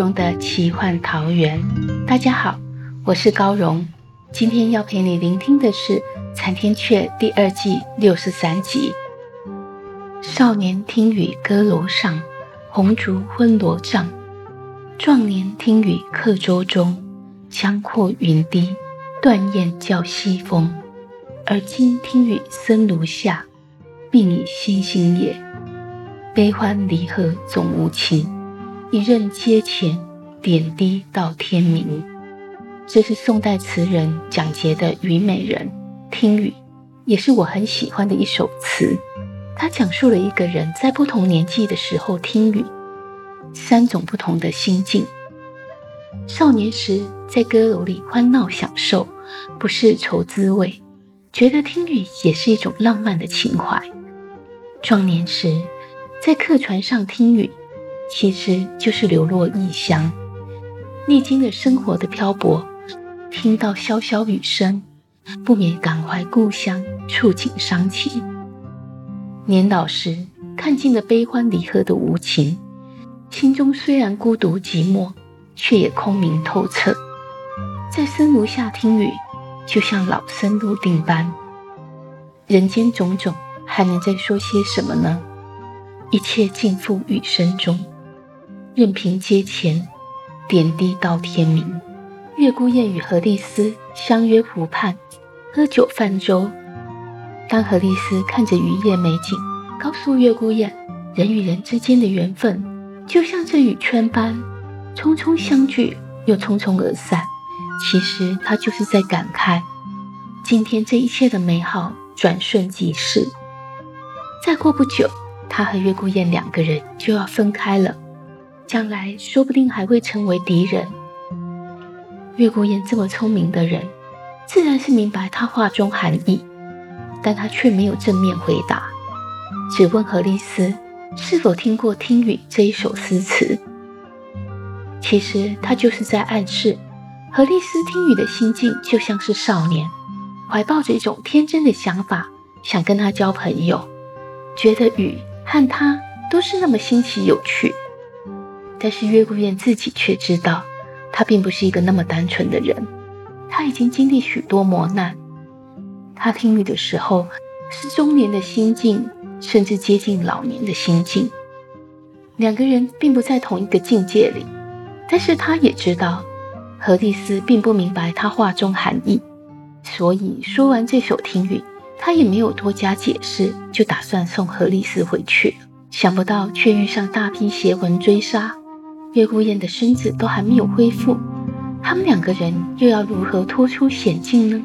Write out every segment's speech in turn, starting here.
荣的奇幻桃源。大家好，我是高荣。今天要陪你聆听的是《残天阙》第二季六十三集。少年听雨歌楼上，红烛昏罗帐；壮年听雨客舟中，江阔云低，断雁叫西风。而今听雨僧庐下，鬓已星星夜，悲欢离合总无情。一任阶前，点滴到天明。这是宋代词人蒋捷的《虞美人·听雨》，也是我很喜欢的一首词。它讲述了一个人在不同年纪的时候听雨，三种不同的心境。少年时在歌楼里欢闹享受，不是愁滋味，觉得听雨也是一种浪漫的情怀。壮年时在客船上听雨。其实就是流落异乡，历经了生活的漂泊，听到潇潇雨声，不免感怀故乡，触景伤情。年老时看尽了悲欢离合的无情，心中虽然孤独寂寞，却也空明透彻。在僧庐下听雨，就像老僧入定般。人间种种，还能再说些什么呢？一切尽付雨声中。任凭阶前，点滴到天明。月孤雁与何丽丝相约湖畔，喝酒泛舟。当何丽丝看着渔业美景，告诉月孤雁，人与人之间的缘分，就像这雨圈般，匆匆相聚又匆匆而散。其实她就是在感慨，今天这一切的美好，转瞬即逝。再过不久，她和月孤雁两个人就要分开了。将来说不定还会成为敌人。月孤雁这么聪明的人，自然是明白他话中含义，但他却没有正面回答，只问何丽丝是否听过《听雨》这一首诗词。其实他就是在暗示，何丽丝听雨的心境就像是少年，怀抱着一种天真的想法，想跟他交朋友，觉得雨和他都是那么新奇有趣。但是月孤雁自己却知道，他并不是一个那么单纯的人。他已经经历许多磨难。他听雨的时候，是中年的心境，甚至接近老年的心境。两个人并不在同一个境界里。但是他也知道，何丽丝并不明白他话中含义，所以说完这首听雨，他也没有多加解释，就打算送何丽丝回去。想不到却遇上大批邪魂追杀。月孤雁的身子都还没有恢复，他们两个人又要如何脱出险境呢？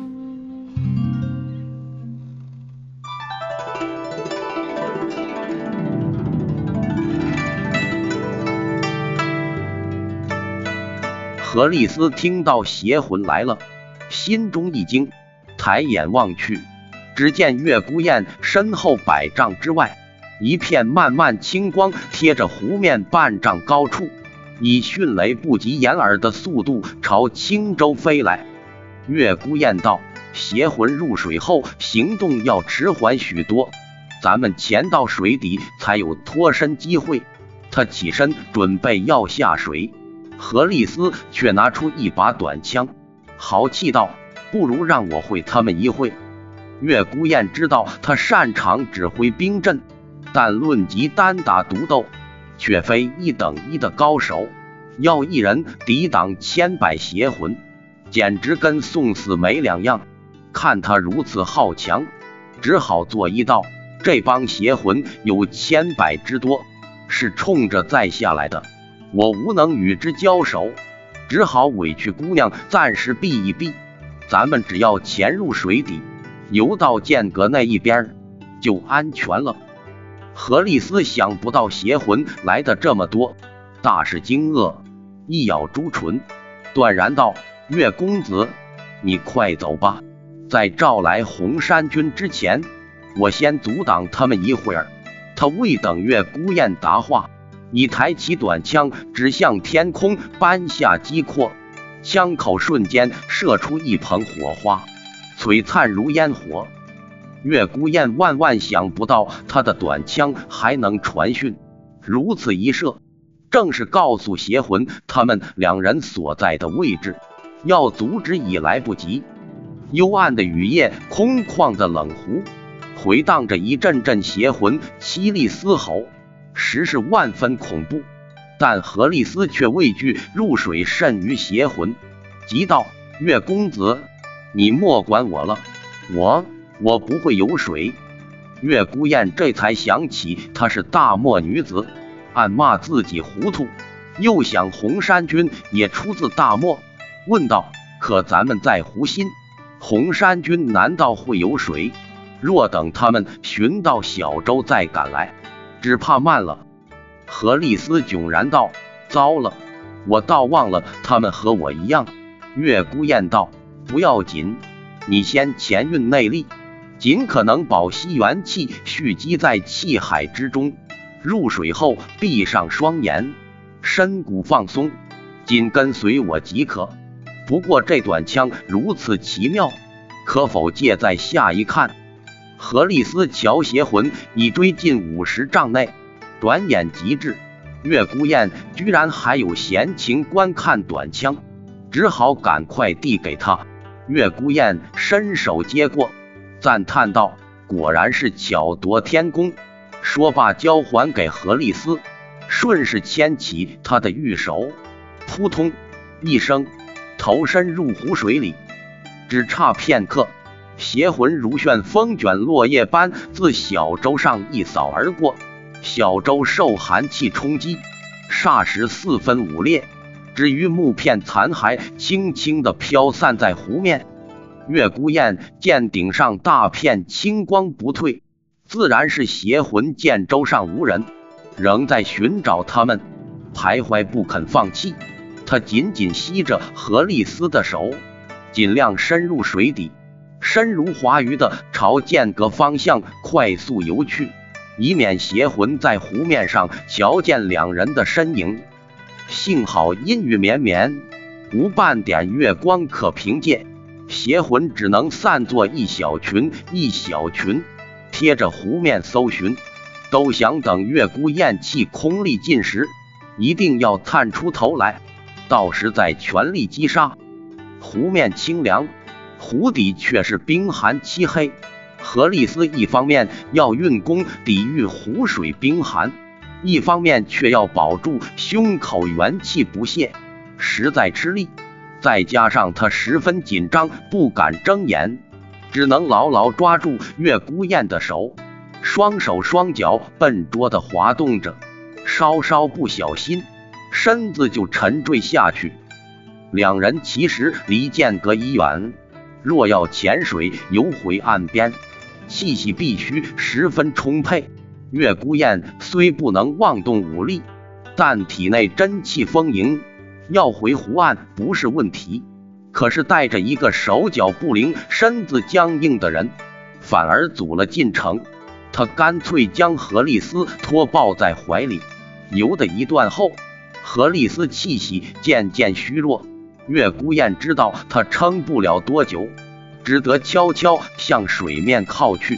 何丽丝听到邪魂来了，心中一惊，抬眼望去，只见月孤雁身后百丈之外，一片漫漫青光贴着湖面半丈高处。以迅雷不及掩耳的速度朝青州飞来。月孤雁道：“邪魂入水后行动要迟缓许多，咱们潜到水底才有脱身机会。”他起身准备要下水，何丽丝却拿出一把短枪，豪气道：“不如让我会他们一会。”月孤雁知道他擅长指挥兵阵，但论及单打独斗。却非一等一的高手，要一人抵挡千百邪魂，简直跟送死没两样。看他如此好强，只好做一道。这帮邪魂有千百之多，是冲着再下来的，我无能与之交手，只好委屈姑娘暂时避一避。咱们只要潜入水底，游到剑阁那一边，就安全了。何丽丝想不到邪魂来的这么多，大是惊愕，一咬朱唇，断然道：“岳公子，你快走吧，在召来红衫军之前，我先阻挡他们一会儿。”他未等月孤雁答话，已抬起短枪指向天空，扳下击阔，枪口瞬间射出一捧火花，璀璨如烟火。月孤雁万万想不到，他的短枪还能传讯，如此一射，正是告诉邪魂他们两人所在的位置，要阻止已来不及。幽暗的雨夜，空旷的冷湖。回荡着一阵阵邪魂凄厉嘶吼，实是万分恐怖。但何丽丝却畏惧入水甚于邪魂，急道：“月公子，你莫管我了，我我不会游水。”月孤雁这才想起她是大漠女子，暗骂自己糊涂，又想红衫军也出自大漠，问道：“可咱们在湖心，红衫军难道会游水？”若等他们寻到小舟再赶来，只怕慢了。何丽丝迥然道：“糟了，我倒忘了他们和我一样。”月孤雁道：“不要紧，你先前运内力，尽可能保吸元气蓄积在气海之中。入水后闭上双眼，深骨放松，紧跟随我即可。不过这短枪如此奇妙，可否借在下一看？”何丽丝瞧邪魂已追近五十丈内，转眼即至，月孤雁居然还有闲情观看短枪，只好赶快递给他。月孤雁伸手接过，赞叹道：“果然是巧夺天工。”说罢交还给何丽丝，顺势牵起他的玉手，扑通一声，投身入湖水里。只差片刻。邪魂如旋风卷落叶般自小舟上一扫而过，小舟受寒气冲击，霎时四分五裂，只余木片残骸轻轻地飘散在湖面。月孤雁见顶上大片青光不退，自然是邪魂见舟上无人，仍在寻找他们，徘徊不肯放弃。他紧紧吸着何丽丝的手，尽量深入水底。身如滑鱼的朝间隔方向快速游去，以免邪魂在湖面上瞧见两人的身影。幸好阴雨绵绵，无半点月光可凭借，邪魂只能散作一小群一小群，贴着湖面搜寻，都想等月孤雁气空力尽时，一定要探出头来，到时再全力击杀。湖面清凉。湖底却是冰寒漆黑，何丽丝一方面要运功抵御湖水冰寒，一方面却要保住胸口元气不泄，实在吃力。再加上他十分紧张，不敢睁眼，只能牢牢抓住月孤雁的手，双手双脚笨拙地滑动着，稍稍不小心，身子就沉坠下去。两人其实离间隔已远。若要潜水游回岸边，气息必须十分充沛。月孤雁虽不能妄动武力，但体内真气丰盈，要回湖岸不是问题。可是带着一个手脚不灵、身子僵硬的人，反而阻了进程。他干脆将何丽丝托抱在怀里，游的一段后，何丽丝气息渐渐虚弱。月孤雁知道他撑不了多久，只得悄悄向水面靠去，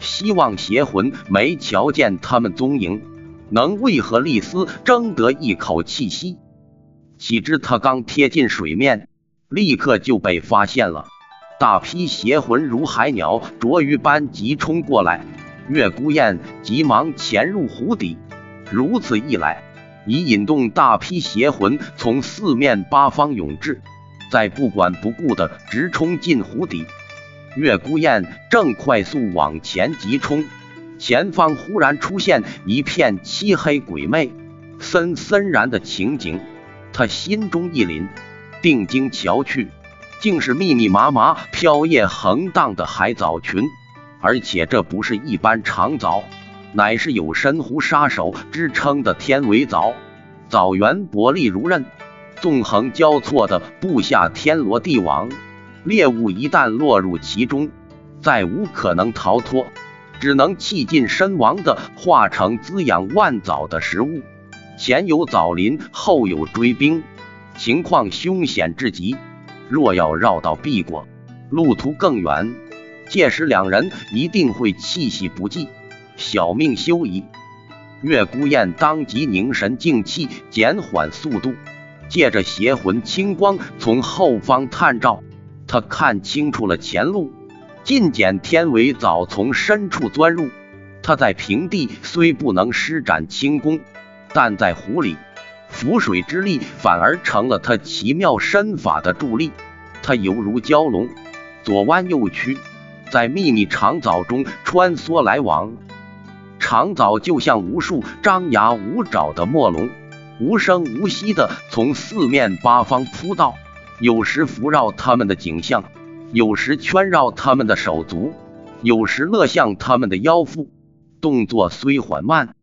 希望邪魂没瞧见他们踪影，能为何丽丝争得一口气息。岂知他刚贴近水面，立刻就被发现了。大批邪魂如海鸟啄鱼般急冲过来，月孤雁急忙潜入湖底，如此一来。已引动大批邪魂从四面八方涌至，再不管不顾的直冲进湖底。月孤雁正快速往前急冲，前方忽然出现一片漆黑鬼魅、森森然的情景。他心中一凛，定睛瞧去，竟是密密麻麻、飘曳横荡的海藻群，而且这不是一般长藻，乃是有深湖杀手之称的天尾藻。藻源薄利如刃，纵横交错的布下天罗地网，猎物一旦落入其中，再无可能逃脱，只能气尽身亡的化成滋养万藻的食物。前有枣林，后有追兵，情况凶险至极。若要绕道避过，路途更远，届时两人一定会气息不济，小命休矣。月孤雁当即凝神静气，减缓速度，借着邪魂清光从后方探照，他看清楚了前路。尽捡天尾早从深处钻入，他在平地虽不能施展轻功，但在湖里。浮水之力反而成了他奇妙身法的助力，他犹如蛟龙，左弯右曲，在密密长藻中穿梭来往。长藻就像无数张牙舞爪的墨龙，无声无息地从四面八方扑到，有时伏绕他们的颈项，有时圈绕他们的手足，有时勒向他们的腰腹，动作虽缓慢。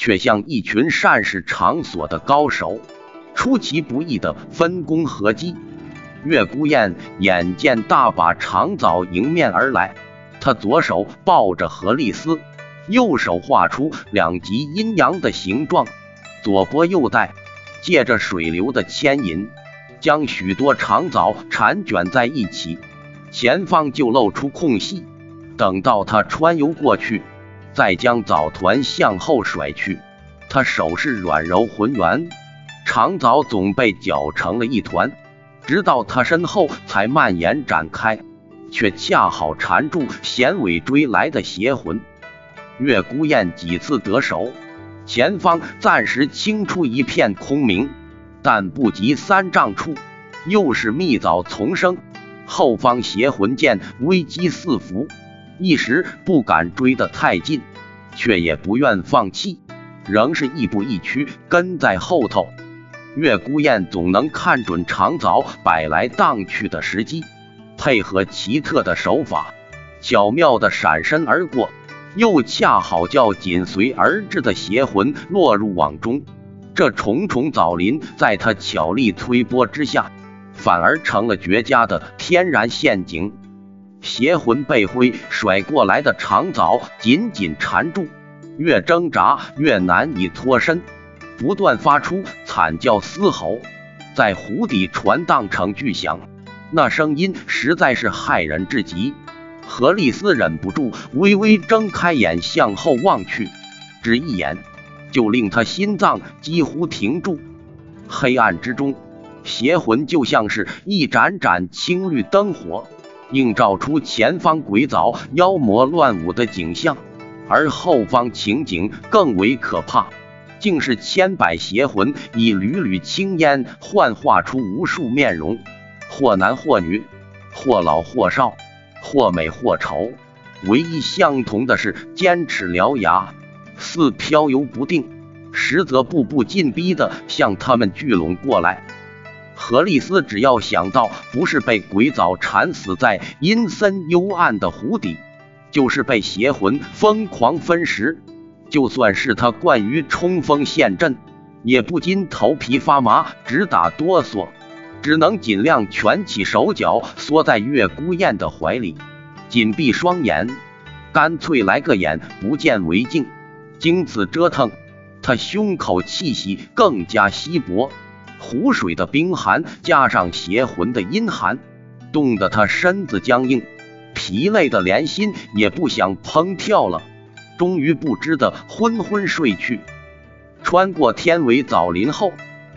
却像一群善使场所的高手，出其不意的分工合击。月孤雁眼见大把长藻迎面而来，他左手抱着何丽丝，右手画出两极阴阳的形状，左拨右带，借着水流的牵引，将许多长藻缠卷在一起，前方就露出空隙。等到他穿游过去。再将藻团向后甩去，他手势软柔浑圆，长藻总被搅成了一团，直到他身后才蔓延展开，却恰好缠住衔尾追来的邪魂。月孤雁几次得手，前方暂时清出一片空明，但不及三丈处，又是密藻丛生，后方邪魂见危机四伏。一时不敢追得太近，却也不愿放弃，仍是亦步亦趋跟在后头。月孤雁总能看准长藻摆来荡去的时机，配合奇特的手法，巧妙的闪身而过，又恰好叫紧随而至的邪魂落入网中。这重重藻林在他巧力推拨之下，反而成了绝佳的天然陷阱。邪魂被挥甩过来的长藻紧紧缠住，越挣扎越难以脱身，不断发出惨叫嘶吼，在湖底传荡成巨响，那声音实在是骇人至极。何丽丝忍不住微微睁开眼向后望去，只一眼就令他心脏几乎停住。黑暗之中，邪魂就像是一盏盏青绿灯火。映照出前方鬼藻妖魔乱舞的景象，而后方情景更为可怕，竟是千百邪魂以缕缕青烟幻化出无数面容，或男或女，或老或少，或美或丑，唯一相同的是尖齿獠牙，似飘游不定，实则步步紧逼的向他们聚拢过来。何丽丝只要想到不是被鬼藻缠死在阴森幽暗的湖底，就是被邪魂疯狂分食，就算是他惯于冲锋陷阵，也不禁头皮发麻，直打哆嗦，只能尽量蜷起手脚，缩在月孤雁的怀里，紧闭双眼，干脆来个眼不见为净。经此折腾，他胸口气息更加稀薄。湖水的冰寒加上邪魂的阴寒，冻得他身子僵硬，疲累的连心也不想砰跳了。终于不知的昏昏睡去。穿过天尾枣林后，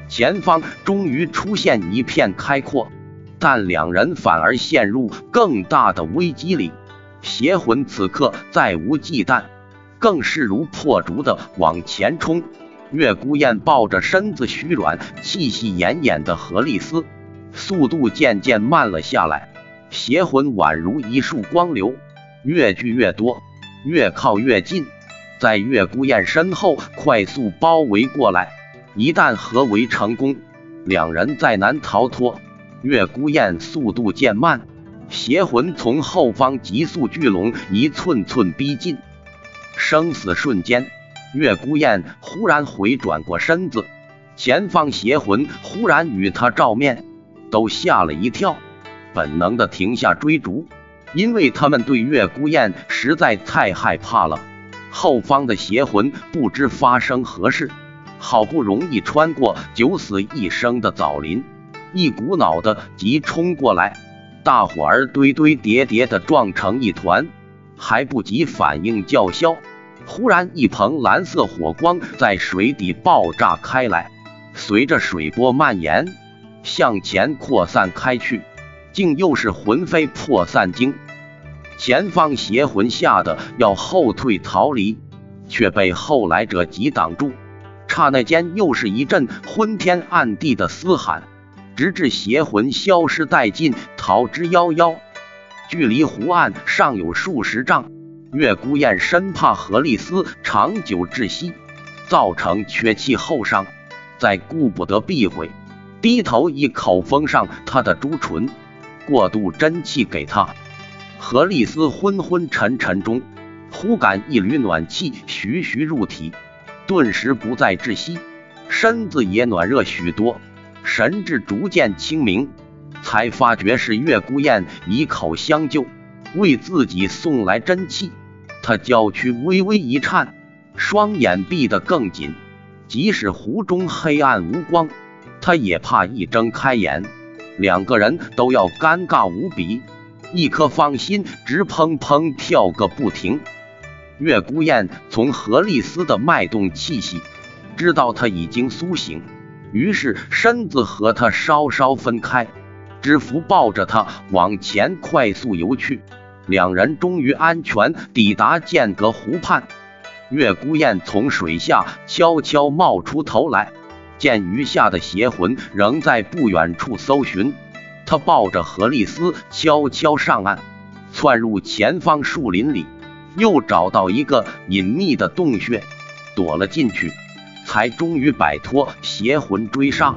前方终于出现一片开阔，但两人反而陷入更大的危机里。邪魂此刻再无忌惮，更势如破竹的往前冲。月孤雁抱着身子虚软、气息奄奄的何丽丝，速度渐渐慢了下来。邪魂宛如一束光流，越聚越多，越靠越近，在月孤雁身后快速包围过来。一旦合围成功，两人再难逃脱。月孤雁速度渐慢，邪魂从后方急速聚拢，一寸寸逼近。生死瞬间，月孤雁忽然回转过身子，前方邪魂忽然与他照面，都吓了一跳，本能的停下追逐，因为他们对月孤雁实在太害怕了。后方的邪魂不知发生何事，好不容易穿过九死一生的枣林，一股脑的急冲过来，大伙儿堆堆叠叠的撞成一团，还不及反应叫嚣，忽然一蓬蓝色火光在水底爆炸开来，随着水波蔓延，向前扩散开去，竟又是魂飞魄散经。前方邪魂吓得要后退逃离，却被后来者急挡住。刹那间，又是一阵昏天暗地的嘶喊，直至邪魂消失殆尽，逃之夭夭。距离湖岸尚有数十丈，月孤雁生怕何丽丝长久窒息，造成缺气后伤，再顾不得避讳，低头一口封上他的朱唇，过度真气给他。何丽丝昏昏沉沉中，忽感一缕暖气徐徐入体，顿时不再窒息，身子也暖热许多，神志逐渐清明，才发觉是月孤雁以口相救，为自己送来真气。他娇躯微微一颤，双眼闭得更紧，即使湖中黑暗无光，他也怕一睁开眼，两个人都要尴尬无比。一颗芳心直砰砰跳个不停。月孤雁从何丽丝的脉动气息，知道他已经苏醒，于是身子和他稍稍分开，知福抱着他往前快速游去。两人终于安全抵达剑阁湖畔。月孤雁从水下悄悄冒出头来，见余下的邪魂仍在不远处搜寻。他抱着何丽丝悄悄上岸，窜入前方树林里，又找到一个隐秘的洞穴，躲了进去，才终于摆脱邪魂追杀。